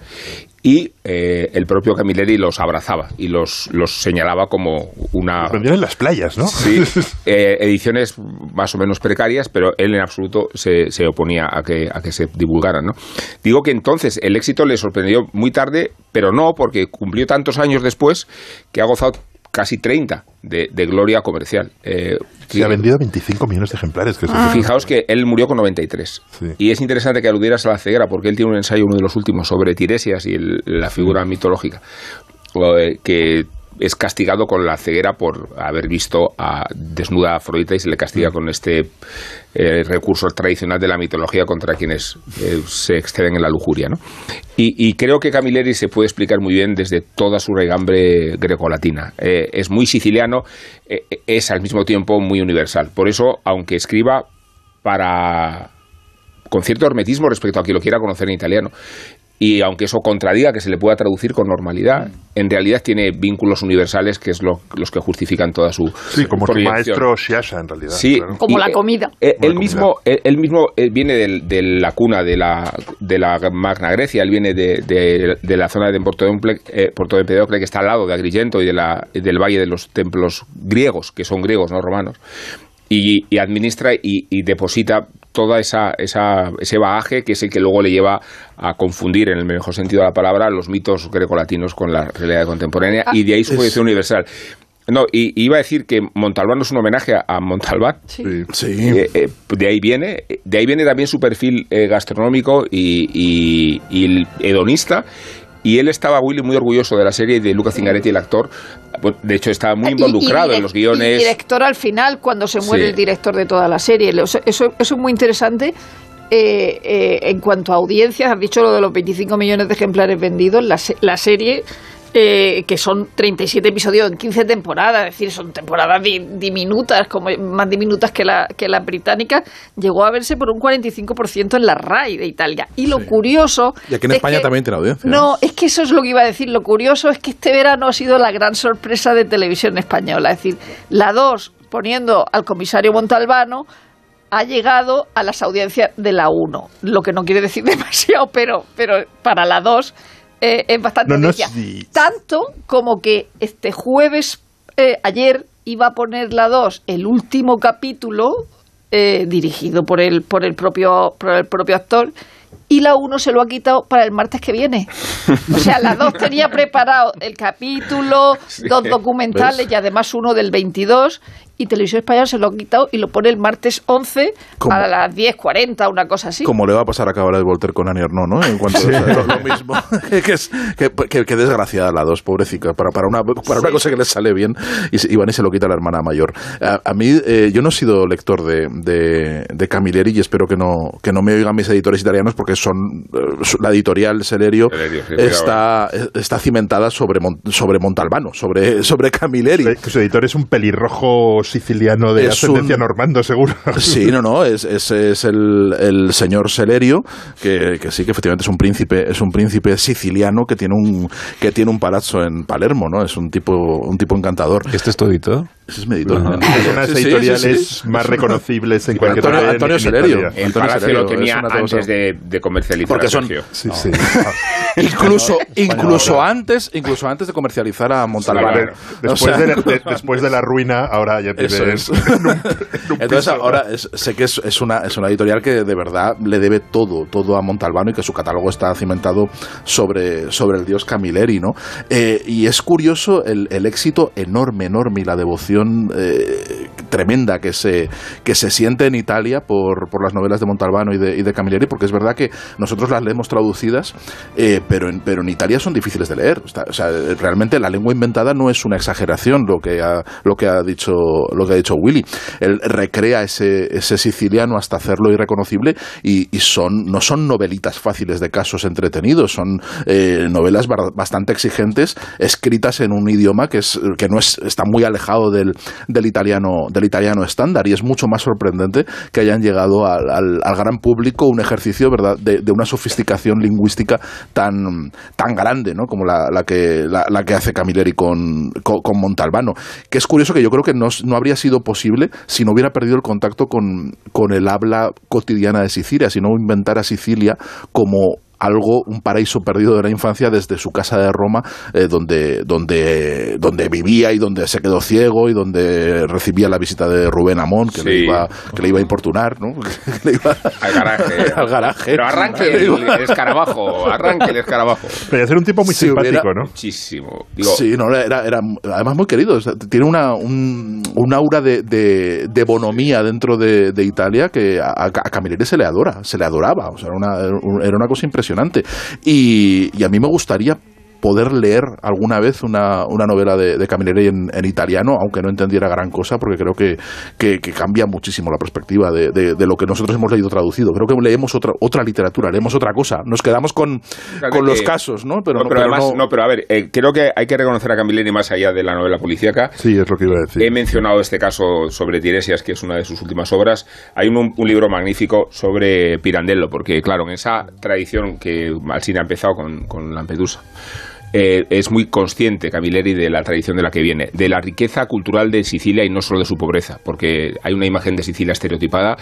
Speaker 7: y eh, el propio Camilleri los abrazaba y los, los señalaba como una...
Speaker 9: Vendían en las playas, ¿no?
Speaker 7: Sí, eh, ediciones más o menos precarias, pero él en absoluto se, se oponía a que, a que se divulgaran. ¿no? Digo que entonces el éxito le sorprendió muy tarde, pero no, porque cumplió tantos años después que ha gozado casi 30 de, de gloria comercial. Eh,
Speaker 9: Sí, ha vendido 25 millones de ejemplares. Que es
Speaker 7: Fijaos que él murió con 93.
Speaker 9: Sí.
Speaker 7: Y es interesante que aludieras a la ceguera, porque él tiene un ensayo, uno de los últimos, sobre Tiresias y el- la figura mitológica, que es castigado con la ceguera por haber visto a desnuda a Afrodita y se le castiga con este eh, recurso tradicional de la mitología contra quienes eh, se exceden en la lujuria. ¿no? Y, y creo que Camilleri se puede explicar muy bien desde toda su regambre grecolatina. Eh, es muy siciliano, es al mismo tiempo muy universal. Por eso, aunque escriba para con cierto hermetismo respecto a quien lo quiera conocer en italiano. Y aunque eso contradiga que se le pueda traducir con normalidad, en realidad tiene vínculos universales que es lo- los que justifican toda su
Speaker 9: Sí, como su maestro Sciascia, en realidad.
Speaker 7: Sí,
Speaker 9: claro.
Speaker 3: Como
Speaker 7: y,
Speaker 3: la
Speaker 7: eh,
Speaker 3: comida.
Speaker 7: eh,
Speaker 9: Como
Speaker 7: él
Speaker 9: la
Speaker 7: mismo, él, él mismo eh, viene de, la cuna de la, de la Magna Grecia, él viene de, de- de la zona de Porto de, eh, Porto de Empedocle, que está al lado de Agrigento y de la, del Valle de los Templos griegos, que son griegos, no romanos. Y, y administra y, y deposita toda esa, esa, ese bagaje que es el que luego le lleva a confundir, en el mejor sentido de la palabra, los mitos grecolatinos con la realidad contemporánea y de ahí su
Speaker 5: es-
Speaker 7: proyección universal. No, y iba a decir que Montalbán es un homenaje a, Montalbán.
Speaker 5: Sí.
Speaker 7: Eh, eh, de ahí viene, de ahí viene también su perfil eh, gastronómico y, y- y el hedonista. Y él estaba, Willy, muy orgulloso de la serie y de Luca Zingaretti, el actor. Pues, De hecho, estaba muy
Speaker 3: Y- y
Speaker 7: involucrado en los
Speaker 3: Y
Speaker 7: guiones.
Speaker 3: director al final, cuando se muere
Speaker 7: Sí.
Speaker 3: el director de toda la serie. Eso, eso, eso es muy interesante. Eh, eh, en cuanto a audiencias, has dicho lo de los 25 millones de ejemplares vendidos. La, la serie, eh, que son 37 episodios en 15 temporadas, es decir, son temporadas di- diminutas, como más diminutas que la, que la británica, llegó a verse por un 45% en la RAI de Italia. Y lo curioso.
Speaker 5: Y aquí en
Speaker 3: es
Speaker 5: España
Speaker 3: que-
Speaker 5: también tiene audiencia.
Speaker 3: No, es que eso es lo que iba a decir. Lo curioso es que este verano ha sido la gran sorpresa de televisión española. Es decir, la 2, poniendo al comisario Montalbano, ha llegado a las audiencias de la 1. Lo que no quiere decir demasiado, pero, pero para la 2 eh, es bastante
Speaker 9: No.
Speaker 3: Tanto como que este jueves, eh, ayer, iba a poner la 2 el último capítulo eh, dirigido por el, por, el propio, por el propio actor y la 1 se lo ha quitado para el martes que viene. O sea, la 2 tenía preparado el capítulo, dos documentales y además uno del 22 y Televisión Española se lo ha quitado y lo pone el martes 11
Speaker 5: ¿Cómo?
Speaker 3: a las 10.40, una cosa así.
Speaker 5: Como le va a pasar a Cabaret Voltaire con Annie Ernaux, ¿no? En cuanto a lo, lo mismo. que, es, que, que- que desgraciada la dos, pobrecita. Para, para, una, para una cosa que les sale bien y, y van y se lo quita la hermana mayor. A, a mí, eh, yo no he sido lector de, de, de Camilleri y espero que no, que no me oigan mis editores italianos porque son eh, la editorial Celerio
Speaker 7: Celerio, sí,
Speaker 5: está, está cimentada sobre, Mon- sobre Montalbano, sobre, sobre Camilleri.
Speaker 9: Que su editor es un pelirrojo siciliano de
Speaker 5: Es
Speaker 9: ascendencia
Speaker 5: un-
Speaker 9: normando, seguro.
Speaker 5: Sí, no, no, es, es, es el, el señor Celerio, que, que sí, que efectivamente es un príncipe, es un príncipe siciliano que tiene un, que tiene un palazzo en Palermo, ¿no? Es un tipo, un tipo encantador.
Speaker 2: ¿Este es tu editor?
Speaker 5: Ese es mi editor.
Speaker 9: Una de las
Speaker 5: Sí, sí,
Speaker 9: editoriales
Speaker 5: sí, sí.
Speaker 9: más reconocibles en cualquier
Speaker 5: Antonio,
Speaker 9: en-
Speaker 5: Antonio
Speaker 9: en
Speaker 5: Selerio.
Speaker 7: El
Speaker 5: Antonio
Speaker 7: Palacio lo tenía
Speaker 5: es
Speaker 7: antes de, de comercializar.
Speaker 5: Porque son-
Speaker 7: Sergio.
Speaker 9: Sí, sí.
Speaker 5: incluso incluso antes incluso antes de comercializar a Montalbán.
Speaker 7: Claro.
Speaker 9: Después,
Speaker 5: O sea,
Speaker 9: de, de- después de la ruina, ahora ya
Speaker 5: Eso
Speaker 9: tienes
Speaker 5: es.
Speaker 9: en un- en un
Speaker 5: Entonces
Speaker 9: piso.
Speaker 5: ahora es- sé que es, es una, es una editorial que de verdad le debe todo, todo a Montalbano y que su catálogo está cimentado sobre, sobre el dios Camilleri, ¿no? Eh, y es curioso el, el éxito enorme, enorme y la devoción eh, tremenda que se, que se siente en Italia por, por las novelas de Montalbano y de, Camilleri, porque es verdad que nosotros las leemos traducidas, eh, pero, en, pero en Italia son difíciles de leer. Realmente la lengua inventada no es una exageración lo que ha, lo que ha dicho lo que ha dicho Willy. Él recrea ese, ese siciliano hasta hacerlo irreconocible y, son no son novelitas fáciles de casos entretenidos, son eh, novelas bastante exigentes escritas en un idioma que es que no es está muy alejado del, del italiano del italiano estándar. Y es mucho más sorprendente que hayan llegado al, gran público un ejercicio verdad de, una sofisticación lingüística tan tan grande ¿no? como la, la que la, que hace Camilleri con, con, con Montalbano. Que es curioso que yo creo que no, no habría sido posible si no hubiera perdido el contacto con, con el habla cotidiana de Sicilia si no inventara Sicilia como algo, un paraíso perdido de la infancia desde su casa de Roma, eh, donde, donde, donde vivía y donde se quedó ciego y donde recibía la visita de Rubén Amón, que, le, iba, que le iba a importunar, ¿no? Que le iba-
Speaker 7: Al garaje.
Speaker 5: al garaje.
Speaker 7: Pero arranque el, el escarabajo. Arranque el escarabajo.
Speaker 9: Pero ya ser un tipo muy
Speaker 5: Si
Speaker 9: simpático, ¿no?
Speaker 7: Muchísimo. Digo,
Speaker 5: Sí, no, era, era además muy querido. o sea, tiene una, un, un aura de, de, de bonomía dentro de, de Italia que a, a Camilleri se le adora, se le adoraba. O sea, era una, era una cosa impresionante. Y, y a mí me gustaría poder leer alguna vez una, una novela de, de Camilleri en, en italiano, aunque no entendiera gran cosa, porque creo que, que, que cambia muchísimo la perspectiva de, de- de lo que nosotros hemos leído traducido. Creo que leemos otra, otra literatura, leemos otra cosa. Nos quedamos con, con los casos, ¿no? Pero,
Speaker 7: no, pero
Speaker 5: pero
Speaker 7: además,
Speaker 5: no-
Speaker 7: no, pero a ver, eh, creo que hay que reconocer a Camilleri más allá de la novela policíaca.
Speaker 9: Sí, es lo que iba a decir.
Speaker 7: He mencionado este caso sobre Tiresias, que es una de sus últimas obras. Hay un, un libro magnífico sobre Pirandello, porque claro, en esa tradición que Alsina ha empezado con, con Lampedusa, eh, es muy consciente Camilleri de la tradición de la que viene, de la riqueza cultural de Sicilia y no solo de su pobreza, porque hay una imagen de Sicilia estereotipada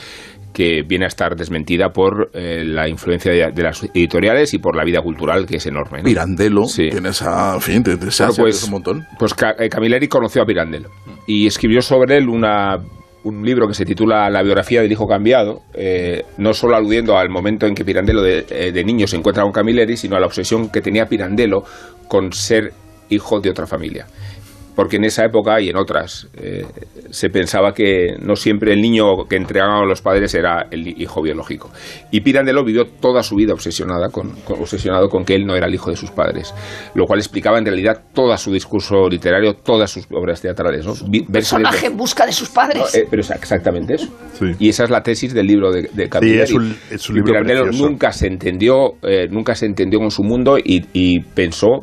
Speaker 7: que viene a estar desmentida por eh, la influencia de, de las editoriales y por la vida cultural que es enorme. ¿no?
Speaker 5: Pirandello,
Speaker 7: Sí.
Speaker 5: tienes a, en fin, te,
Speaker 7: pues,
Speaker 5: un montón.
Speaker 7: pues Ca- eh, Camilleri conoció a Pirandello y escribió sobre él una, un libro que se titula La biografía del hijo cambiado, eh, no solo aludiendo al momento en que Pirandello de, eh, de niño se encuentra con Camilleri, sino a la obsesión que tenía Pirandello con ser hijo de otra familia. Porque en esa época y en otras eh, se pensaba que no siempre el niño que entregaban los padres era el hijo biológico. Y Pirandello vivió toda su vida obsesionada con, con- obsesionado con que él no era el hijo de sus padres, lo cual explicaba en realidad todo su discurso literario, todas sus obras teatrales. ¿no?
Speaker 3: Personaje en busca de sus padres.
Speaker 7: eh, pero es exactamente eso.
Speaker 9: Sí.
Speaker 7: Y esa es la tesis del libro de, de Camilleri.
Speaker 9: es un- es un
Speaker 7: Y
Speaker 9: libro
Speaker 7: Pirandello
Speaker 9: precioso.
Speaker 7: nunca se entendió, eh, nunca se entendió con su mundo y, y pensó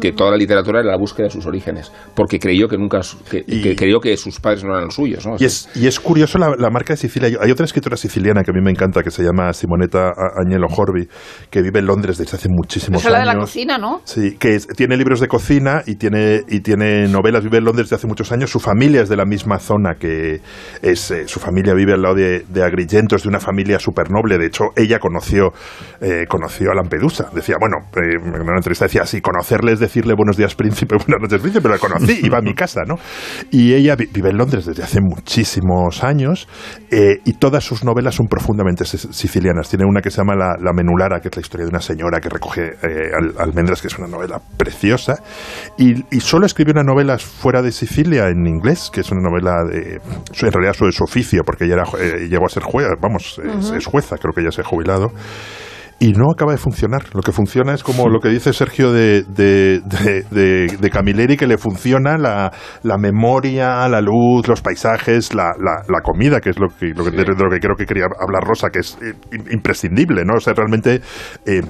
Speaker 7: que toda la literatura era la búsqueda de sus orígenes, porque creyó que nunca que,
Speaker 9: Y-
Speaker 7: que creyó que sus padres no eran los suyos, ¿no?
Speaker 9: Y es, y es curioso la, la marca de Sicilia. Hay otra escritora siciliana que a mí me encanta, que se llama Simonetta Agnello Horby, que vive en Londres desde hace muchísimos
Speaker 3: es la de la
Speaker 9: años.
Speaker 3: cocina, ¿no?
Speaker 9: Sí, que es- tiene libros de cocina y tiene, y tiene novelas, vive en Londres desde hace muchos años. Su familia es de la misma zona que es. eh, su familia vive al lado de, de Agrigento, es de una familia súper noble. De hecho, ella conoció, eh, conoció a Lampedusa. Decía, bueno, eh, en una entrevista decía así: conocerle es decirle buenos días, príncipe, buenas noches, príncipe, pero la conocí, iba a mi casa, ¿no? Y ella vi- vive en Londres desde hace muchísimos años eh, y todas sus novelas son profundamente si- sicilianas. Tiene una que se llama La, La Menulara, que es la historia de una señora que recoge eh, al- almendras, que es una novela preciosa. Y, y solo escribió una novela fuera de Sicilia en inglés, que es una novela de. En realidad, su, su oficio, porque ella era, eh, llegó a ser jueza, vamos, es, es jueza, creo que ya se ha jubilado y no acaba de funcionar. Lo que funciona es como lo que dice Sergio de, de, de, de- de Camilleri, que le funciona la, la memoria, la luz, los paisajes, la, la, la comida, que es lo que, lo que, de lo que creo que quería hablar Rosa, que es eh, im- imprescindible, ¿no? O sea, realmente... eh,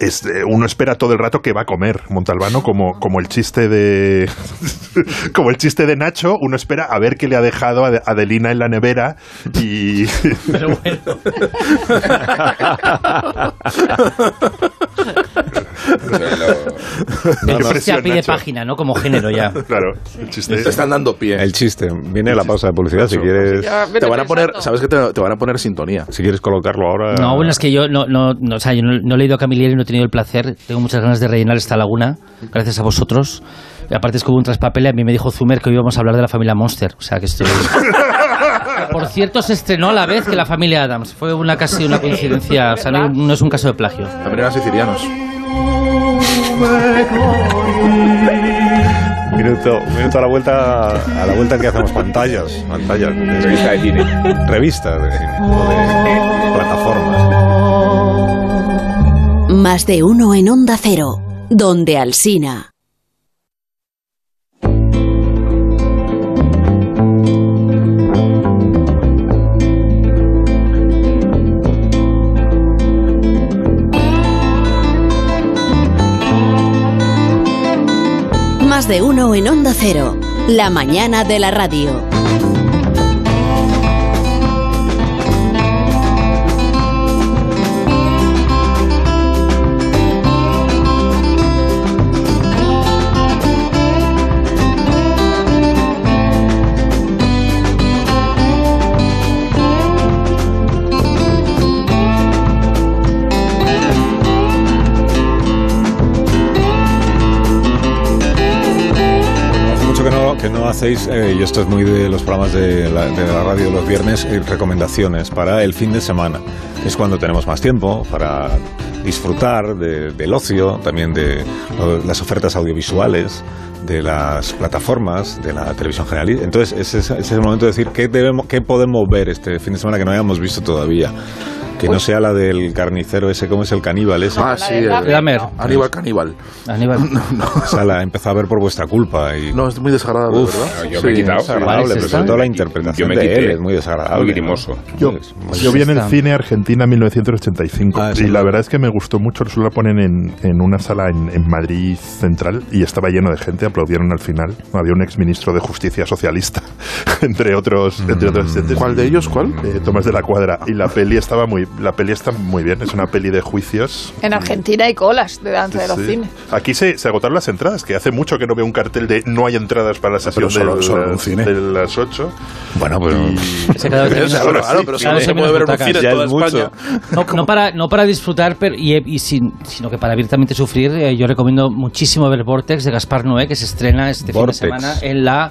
Speaker 9: es, eh, uno espera todo el rato que va a comer Montalbano como, como el chiste de como el chiste de Nacho uno espera a ver qué le ha dejado a Adelina en la nevera y
Speaker 4: Pero bueno. El chiste a pie de página, ¿no? Como género ya.
Speaker 9: Claro, el chiste.
Speaker 5: Te están dando pie.
Speaker 2: El chiste. Viene la pausa de publicidad si quieres.
Speaker 3: Ya,
Speaker 5: Te van a poner, sabes que te, te van a poner sintonía.
Speaker 2: Si quieres colocarlo ahora.
Speaker 4: No, bueno, es que yo no, no, no, o sea, yo no, no he leído a Camilleri, no he tenido el placer. Tengo muchas ganas de rellenar esta laguna, gracias a vosotros. Y aparte es que hubo un traspapel y a mí me dijo Zumer que hoy íbamos a hablar de la familia Monster. O sea, que estoy... Por cierto, se estrenó a la vez que la familia Adams. Fue una casi una coincidencia. O sea, no, no es un caso de plagio.
Speaker 5: También eran sicilianos.
Speaker 2: Minuto, minuto a la vuelta a la vuelta que hacemos pantallas, pantallas de
Speaker 7: Revista de cine.
Speaker 2: revistas de, cine, o de plataformas.
Speaker 1: Más de uno en Onda Cero, donde Alsina. De uno en Onda Cero, la mañana de la radio.
Speaker 2: Hacéis, eh, y esto es muy de los programas de la, de la radio los viernes, eh, recomendaciones para el fin de semana. Es cuando tenemos más tiempo para disfrutar de- del ocio, también de las ofertas audiovisuales, de las plataformas, de la televisión general. Entonces, ese es, ese es el momento de decir qué, debemos, qué podemos ver este fin de semana que no hayamos visto todavía. Que no sea la del carnicero ese, ¿cómo es el caníbal ese?
Speaker 5: Ah, sí, el-
Speaker 4: Dahmer.
Speaker 5: Aníbal Caníbal.
Speaker 4: Aníbal.
Speaker 2: O sea, la empezó a ver por vuestra culpa y...
Speaker 5: No, es muy desagradable,
Speaker 2: Uf,
Speaker 5: ¿verdad?
Speaker 7: yo me he quitado.
Speaker 2: Es desagradable,
Speaker 4: ¿Cuál es
Speaker 2: pero sobre todo la interpretación
Speaker 7: Yo me
Speaker 2: de
Speaker 7: quité.
Speaker 2: él es muy desagradable.
Speaker 7: Muy grimoso.
Speaker 9: Yo,
Speaker 2: Es muy-
Speaker 9: yo vi en el cine Argentina 1985
Speaker 2: Ah,
Speaker 9: y
Speaker 2: sí.
Speaker 9: la verdad es que me gustó mucho. Solo la ponen en, en una sala en, en Madrid Central y estaba lleno de gente, aplaudieron al final. Había un exministro de Justicia Socialista, entre otros, entre otros asistentes.
Speaker 5: ¿Cuál de ellos? ¿Cuál?
Speaker 9: Eh, Tomás de la Cuadra. Y la peli estaba muy, la peli está muy bien. Es una peli de juicios.
Speaker 3: En Argentina hay colas delante de los
Speaker 9: Sí.
Speaker 3: cines.
Speaker 9: Aquí se, se agotaron las entradas, que hace mucho que no veo un cartel de no hay entradas para la sesión
Speaker 5: pero solo-
Speaker 9: de,
Speaker 5: solo cine.
Speaker 9: de las 8.
Speaker 2: Bueno, pero...
Speaker 4: Se ha quedado
Speaker 5: Pero,
Speaker 4: terminado.
Speaker 5: claro, pero se puede ver en un cine en toda
Speaker 2: es mucho.
Speaker 5: España.
Speaker 4: No, no para, no para disfrutar, pero, y, y sin- sino que para abiertamente sufrir, eh, yo recomiendo muchísimo ver Vortex de Gaspar Noé, que se estrena este
Speaker 2: Vortex.
Speaker 4: fin de semana en la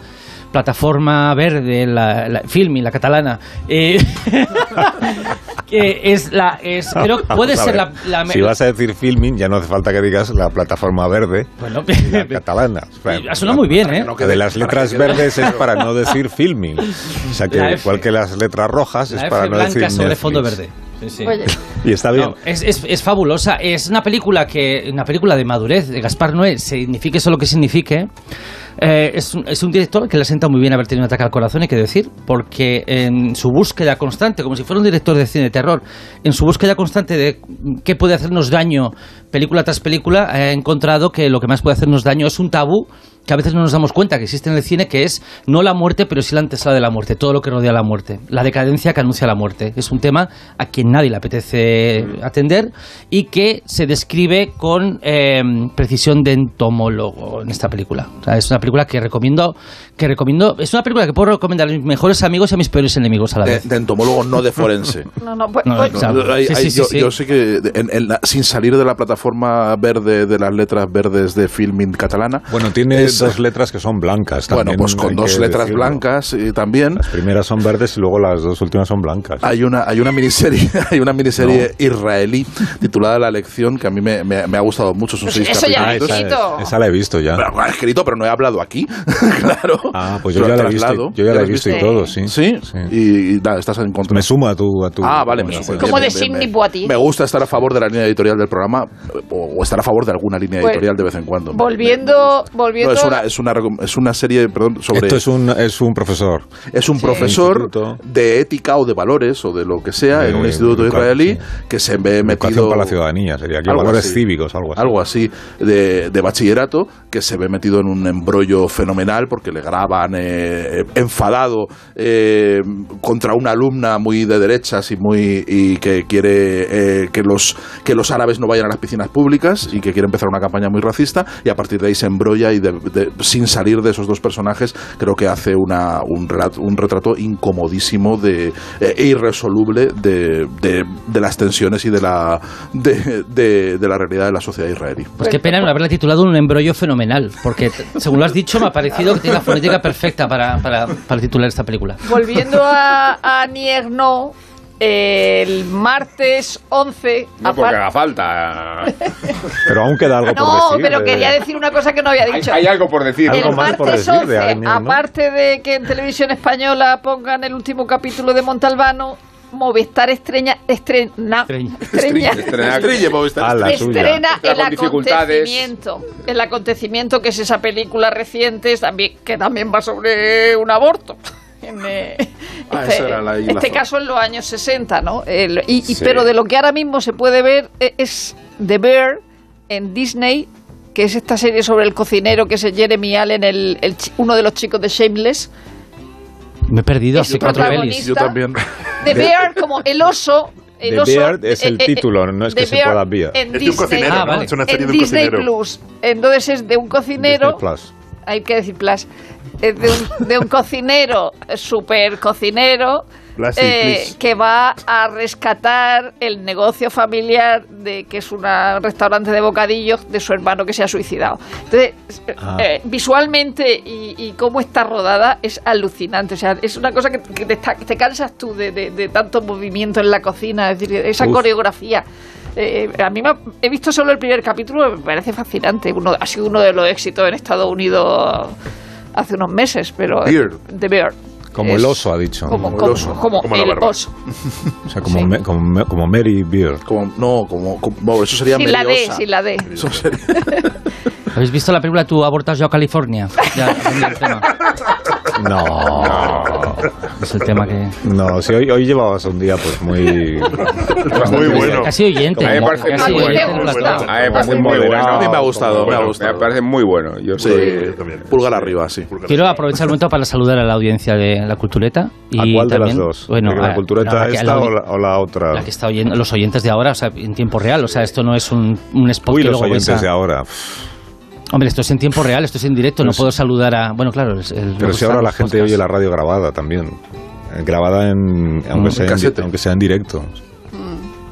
Speaker 4: plataforma verde, la, la Filmi, la catalana. Eh, que es la. Es, creo que puede ser la, la-
Speaker 2: Si vas a decir filming, ya no hace falta que digas la plataforma verde,
Speaker 4: Bueno,
Speaker 2: la catalana.
Speaker 4: sonado muy bien, ¿eh?
Speaker 2: Que de las letras verdes es para no decir filming. O sea que igual que las letras rojas es
Speaker 4: La
Speaker 2: para
Speaker 4: F
Speaker 2: no decir
Speaker 4: blanca sobre
Speaker 2: Netflix.
Speaker 4: fondo verde. Sí, sí.
Speaker 2: Y está bien.
Speaker 4: No, es, es, es fabulosa. Es una película que una película de madurez de Gaspar Noé, signifique eso lo que signifique. Eh, es, es un director que le sienta muy bien haber tenido un ataque al corazón, hay que decir, porque en su búsqueda constante, como si fuera un director de cine de terror, en su búsqueda constante de qué puede hacernos daño película tras película, ha encontrado que lo que más puede hacernos daño es un tabú que a veces no nos damos cuenta que existe en el cine, que es no la muerte, pero sí la antesala de la muerte, todo lo que rodea la muerte, la decadencia que anuncia la muerte. Es un tema a quien nadie le apetece atender y que se describe con eh, precisión de entomólogo en esta película. O sea, es una película que recomiendo, que recomiendo, es una película que puedo recomendar a mis mejores amigos y a mis peores enemigos a la
Speaker 5: De,
Speaker 4: vez.
Speaker 5: de entomólogo, no de forense.
Speaker 3: no, no, pues,
Speaker 4: No,
Speaker 3: pues-
Speaker 4: o sea,
Speaker 5: Hay-
Speaker 4: sí,
Speaker 5: hay-
Speaker 4: sí, sí,
Speaker 5: yo,
Speaker 4: sí.
Speaker 5: yo sé que en- en la- sin salir de la plataforma verde de las letras verdes de Filmin catalana.
Speaker 2: Bueno, tiene
Speaker 5: es-
Speaker 2: dos letras que son blancas.
Speaker 5: Bueno,
Speaker 2: también
Speaker 5: pues
Speaker 2: hay
Speaker 5: con dos letras
Speaker 2: decirlo.
Speaker 5: blancas y también.
Speaker 2: Las primeras son verdes y luego las dos últimas son blancas.
Speaker 5: Hay una, hay una miniserie, hay una miniserie israelí titulada La Lección que a mí me, me- me ha gustado mucho. Son
Speaker 3: Pues
Speaker 5: seis
Speaker 3: eso ya lo he
Speaker 5: capítulos.
Speaker 2: esa, la he visto ya.
Speaker 5: Pero, bueno, he escrito, pero no he hablado aquí. claro.
Speaker 2: Ah, pues yo ya la he visto. Yo ya la
Speaker 5: lo
Speaker 2: he visto y todo, sí.
Speaker 5: Sí, Y, y nada, estás en contra.
Speaker 2: Me sumo a tu... A tu
Speaker 5: Ah, vale, me
Speaker 2: conversación.
Speaker 5: sumo.
Speaker 3: Como de Sidney.
Speaker 5: Me gusta estar a favor de la línea editorial del programa o, o estar a favor de alguna línea
Speaker 3: Pues,
Speaker 5: editorial de vez en cuando.
Speaker 3: volviendo,
Speaker 5: No,
Speaker 3: volviendo.
Speaker 5: Es una, es una, recom- es una serie, perdón, sobre...
Speaker 2: Esto es un, es un profesor.
Speaker 5: Es un profesor de ética o de valores o de lo que sea
Speaker 2: De
Speaker 5: en un instituto israelí
Speaker 2: sí.
Speaker 5: que se ve metido
Speaker 2: para la ciudadanía, sería aquí.
Speaker 5: algo
Speaker 2: Valores
Speaker 5: así.
Speaker 2: cívicos, algo así.
Speaker 5: algo así de, de bachillerato que se ve metido en un embrollo fenomenal porque le graban eh, enfadado eh, contra una alumna muy de derechas y muy y que quiere eh, que los que los árabes no vayan a las piscinas públicas y que quiere empezar una campaña muy racista y a partir de ahí se embrolla y de- de- sin salir de esos dos personajes creo que hace una, un, relato, un retrato incomodísimo de, e irresoluble de, de- de las tensiones y de la de, de- de la realidad de la sociedad israelí.
Speaker 4: Pues qué pena no haberla titulado un embrollo fenomenal, porque según lo has dicho me ha parecido que tiene la fonética perfecta para, para, para titular esta película.
Speaker 3: Volviendo a, a Nierno, el martes 11...
Speaker 7: No porque haga falta.
Speaker 2: Pero aún queda algo por
Speaker 3: No,
Speaker 2: decir.
Speaker 3: pero
Speaker 2: de-
Speaker 3: quería decir una cosa que no había dicho.
Speaker 7: hay algo por decir.
Speaker 2: Algo
Speaker 3: el
Speaker 2: más por
Speaker 3: martes
Speaker 2: decir de
Speaker 3: 11,
Speaker 2: Agnew, ¿no?
Speaker 3: aparte de que en televisión española pongan el último capítulo de Montalbano, Movistar estrena, estrena, estrena,
Speaker 7: Estrenar-
Speaker 5: Estrella Movistar.
Speaker 2: Ah, la
Speaker 3: estrena el acontecimiento, el acontecimiento que es esa película reciente también que también va sobre un aborto. En, eh,
Speaker 5: Ah,
Speaker 3: este
Speaker 5: era la- la
Speaker 3: este caso en los años 60, ¿no? El- y, y-
Speaker 7: Sí.
Speaker 3: Pero de lo que ahora mismo se puede ver eh, es The Bear en Disney, que es esta serie sobre el cocinero que es el Jeremy Allen, el, el uno de los chicos de Shameless.
Speaker 4: Me he perdido hace cuatro pelis.
Speaker 5: Yo también.
Speaker 3: The Bear como el oso. El
Speaker 2: The
Speaker 3: oso,
Speaker 2: Bear es el título, no es
Speaker 3: The
Speaker 2: que se pueda ver.
Speaker 9: Es de un cocinero,
Speaker 4: Ah,
Speaker 9: ¿no?
Speaker 4: vale.
Speaker 9: Es una serie
Speaker 3: en
Speaker 9: de un
Speaker 3: Disney
Speaker 9: cocinero.
Speaker 3: Plus. Entonces es de un cocinero. Hay que decir plus. Es de un, de un cocinero, super cocinero,
Speaker 9: Plastic,
Speaker 3: eh, que va a rescatar el negocio familiar de que es un restaurante de bocadillos de su hermano que se ha suicidado. Entonces, eh,
Speaker 2: Ah.
Speaker 3: eh, visualmente y, y cómo está rodada es alucinante. O sea, es una cosa que, que te, está- te cansas tú de, de- de tanto movimiento en la cocina, es decir, esa
Speaker 2: Uf.
Speaker 3: coreografía. Eh, a mí me ha- he visto solo el primer capítulo, me parece fascinante. Uno, ha sido uno de los éxitos en Estados Unidos hace unos meses, pero
Speaker 5: Bear.
Speaker 3: The Bear.
Speaker 2: Como
Speaker 3: Es
Speaker 2: el oso, ha dicho.
Speaker 3: Como,
Speaker 5: Como el oso.
Speaker 3: como
Speaker 9: Como la
Speaker 3: el oso.
Speaker 2: O sea, como, me- como, me- como Mary Beer.
Speaker 5: Como, no, como, como- bueno, eso sería
Speaker 3: Sin la D, sin la D.
Speaker 5: Eso sería-
Speaker 4: ¿Habéis visto la película Tú abortas yo a California? Ya, cambiando el tema.
Speaker 2: No.
Speaker 4: Es el tema que...
Speaker 2: No, si hoy, hoy llevabas un día pues muy...
Speaker 9: Muy bueno.
Speaker 4: Casi oyente.
Speaker 7: A mí me parece
Speaker 4: casi
Speaker 7: muy bueno. A mí me parece
Speaker 2: Muy
Speaker 7: bueno.
Speaker 5: A mí me ha gustado, me ha gustado.
Speaker 7: Me parece muy bueno. Yo
Speaker 5: Sí,
Speaker 9: yo también.
Speaker 5: pulgar arriba, sí.
Speaker 4: Quiero aprovechar el momento para saludar a la audiencia de la cultureta. Y
Speaker 2: ¿A cuál de
Speaker 4: también,
Speaker 2: las dos?
Speaker 4: Bueno,
Speaker 2: ¿La
Speaker 4: a-
Speaker 2: cultureta
Speaker 4: no, la que-
Speaker 2: esta
Speaker 4: la-
Speaker 2: o, la, o la otra?
Speaker 4: la que está oyendo, los oyentes de ahora, o sea, en tiempo real. O sea, esto no es un, un spot
Speaker 2: Uy,
Speaker 4: que
Speaker 2: los
Speaker 4: luego ves
Speaker 2: oyentes
Speaker 4: a-
Speaker 2: de ahora.
Speaker 4: Hombre, esto es en tiempo real, esto es en directo, no puedo saludar a... Bueno, claro, es el-
Speaker 2: Pero si ahora la gente oye la radio grabada también. Eh, Grabada en... Aunque,
Speaker 5: Mm,
Speaker 2: sea,
Speaker 5: en
Speaker 2: aunque sea en directo.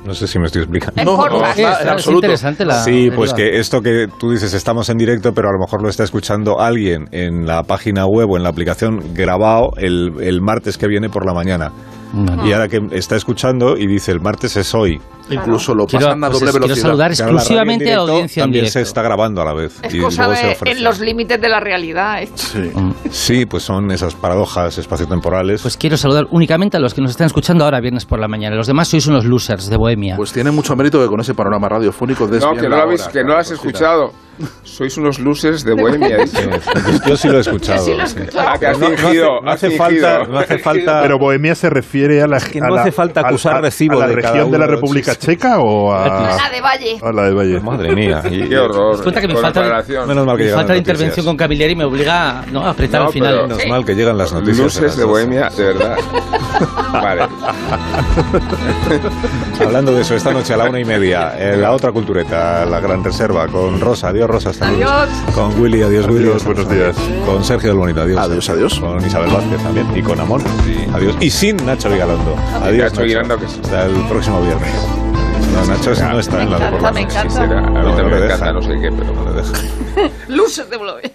Speaker 2: No sé si me estoy explicando.
Speaker 5: No, no, en
Speaker 4: es
Speaker 5: absoluto.
Speaker 4: interesante la...
Speaker 2: Sí, pues que esto que tú dices estamos en directo, pero a lo mejor lo está escuchando alguien en la página web o en la aplicación grabado el, el martes que viene por la mañana.
Speaker 4: Vale.
Speaker 2: Y ahora que está escuchando y dice el martes es hoy.
Speaker 5: Incluso lo
Speaker 4: Quiero-
Speaker 5: pasan a
Speaker 4: pues
Speaker 5: doble
Speaker 4: es- quiero
Speaker 5: velocidad.
Speaker 4: saludar
Speaker 2: Claro,
Speaker 4: exclusivamente a la
Speaker 2: directo
Speaker 4: audiencia en
Speaker 2: También
Speaker 4: directo.
Speaker 2: se está grabando a la vez.
Speaker 3: Es
Speaker 2: y
Speaker 3: cosa
Speaker 2: luego se
Speaker 3: de,
Speaker 2: ofrece.
Speaker 3: en los límites de la realidad. esto.
Speaker 5: Sí.
Speaker 2: Sí, pues son esas paradojas espaciotemporales.
Speaker 4: Pues quiero saludar únicamente a los que nos están escuchando ahora viernes por la mañana. Los demás sois unos losers de Bohemia.
Speaker 5: Pues tiene mucho mérito que con ese panorama radiofónico des
Speaker 7: No, que no lo, habéis,
Speaker 5: hora,
Speaker 7: que no lo has escuchado. Sois unos losers de Bohemia.
Speaker 2: Sí, pues yo sí lo he escuchado.
Speaker 3: Sí, lo he
Speaker 2: sí.
Speaker 3: escuchado.
Speaker 7: Ah, que has
Speaker 2: No, no hace- no falta- no hace falta-
Speaker 9: Pero Bohemia se refiere a la,
Speaker 2: que no
Speaker 9: a la-
Speaker 2: hace falta
Speaker 9: a-
Speaker 2: acusar
Speaker 9: a-
Speaker 2: recibo
Speaker 9: a la
Speaker 2: de cada
Speaker 9: región de la. República
Speaker 2: Sí, sí.
Speaker 9: Checa o a,
Speaker 3: La de Valle.
Speaker 9: a la de Valle.
Speaker 2: Madre mía. Y-
Speaker 7: Qué horror.
Speaker 4: Cuenta que
Speaker 7: Con
Speaker 4: falta.
Speaker 2: Menos mal que llegan
Speaker 4: falta de intervención con Camilleri me obliga ¿no? a apretar
Speaker 7: No,
Speaker 4: al final.
Speaker 2: Menos mal que llegan las noticias. a
Speaker 7: Luces
Speaker 2: las
Speaker 7: de
Speaker 2: 12.
Speaker 7: Bohemia, de verdad. Vale.
Speaker 2: Hablando de eso, esta noche a la una y media, en la otra cultureta, la Gran Reserva, con Rosa. Adiós, Rosa. hasta luego.
Speaker 3: Adiós.
Speaker 2: Con Willy, adiós, Willy.
Speaker 9: Adiós, buenos días.
Speaker 2: Con Sergio del Bonito, adiós.
Speaker 5: Adiós, adiós.
Speaker 2: Con Isabel Vázquez también. Y con Amón. Adiós. Y sin Nacho Vigalondo. Adiós,
Speaker 7: Nacho Vigalondo, que
Speaker 2: Hasta el próximo viernes. No, Nacho ese no está
Speaker 3: Me
Speaker 2: en la
Speaker 3: encanta, me encanta.
Speaker 7: Será- a mí
Speaker 2: No,
Speaker 7: también
Speaker 2: no
Speaker 7: me
Speaker 2: deja.
Speaker 7: encanta, no sé qué, pero...
Speaker 2: No le deja.
Speaker 3: Luces de Bohemia.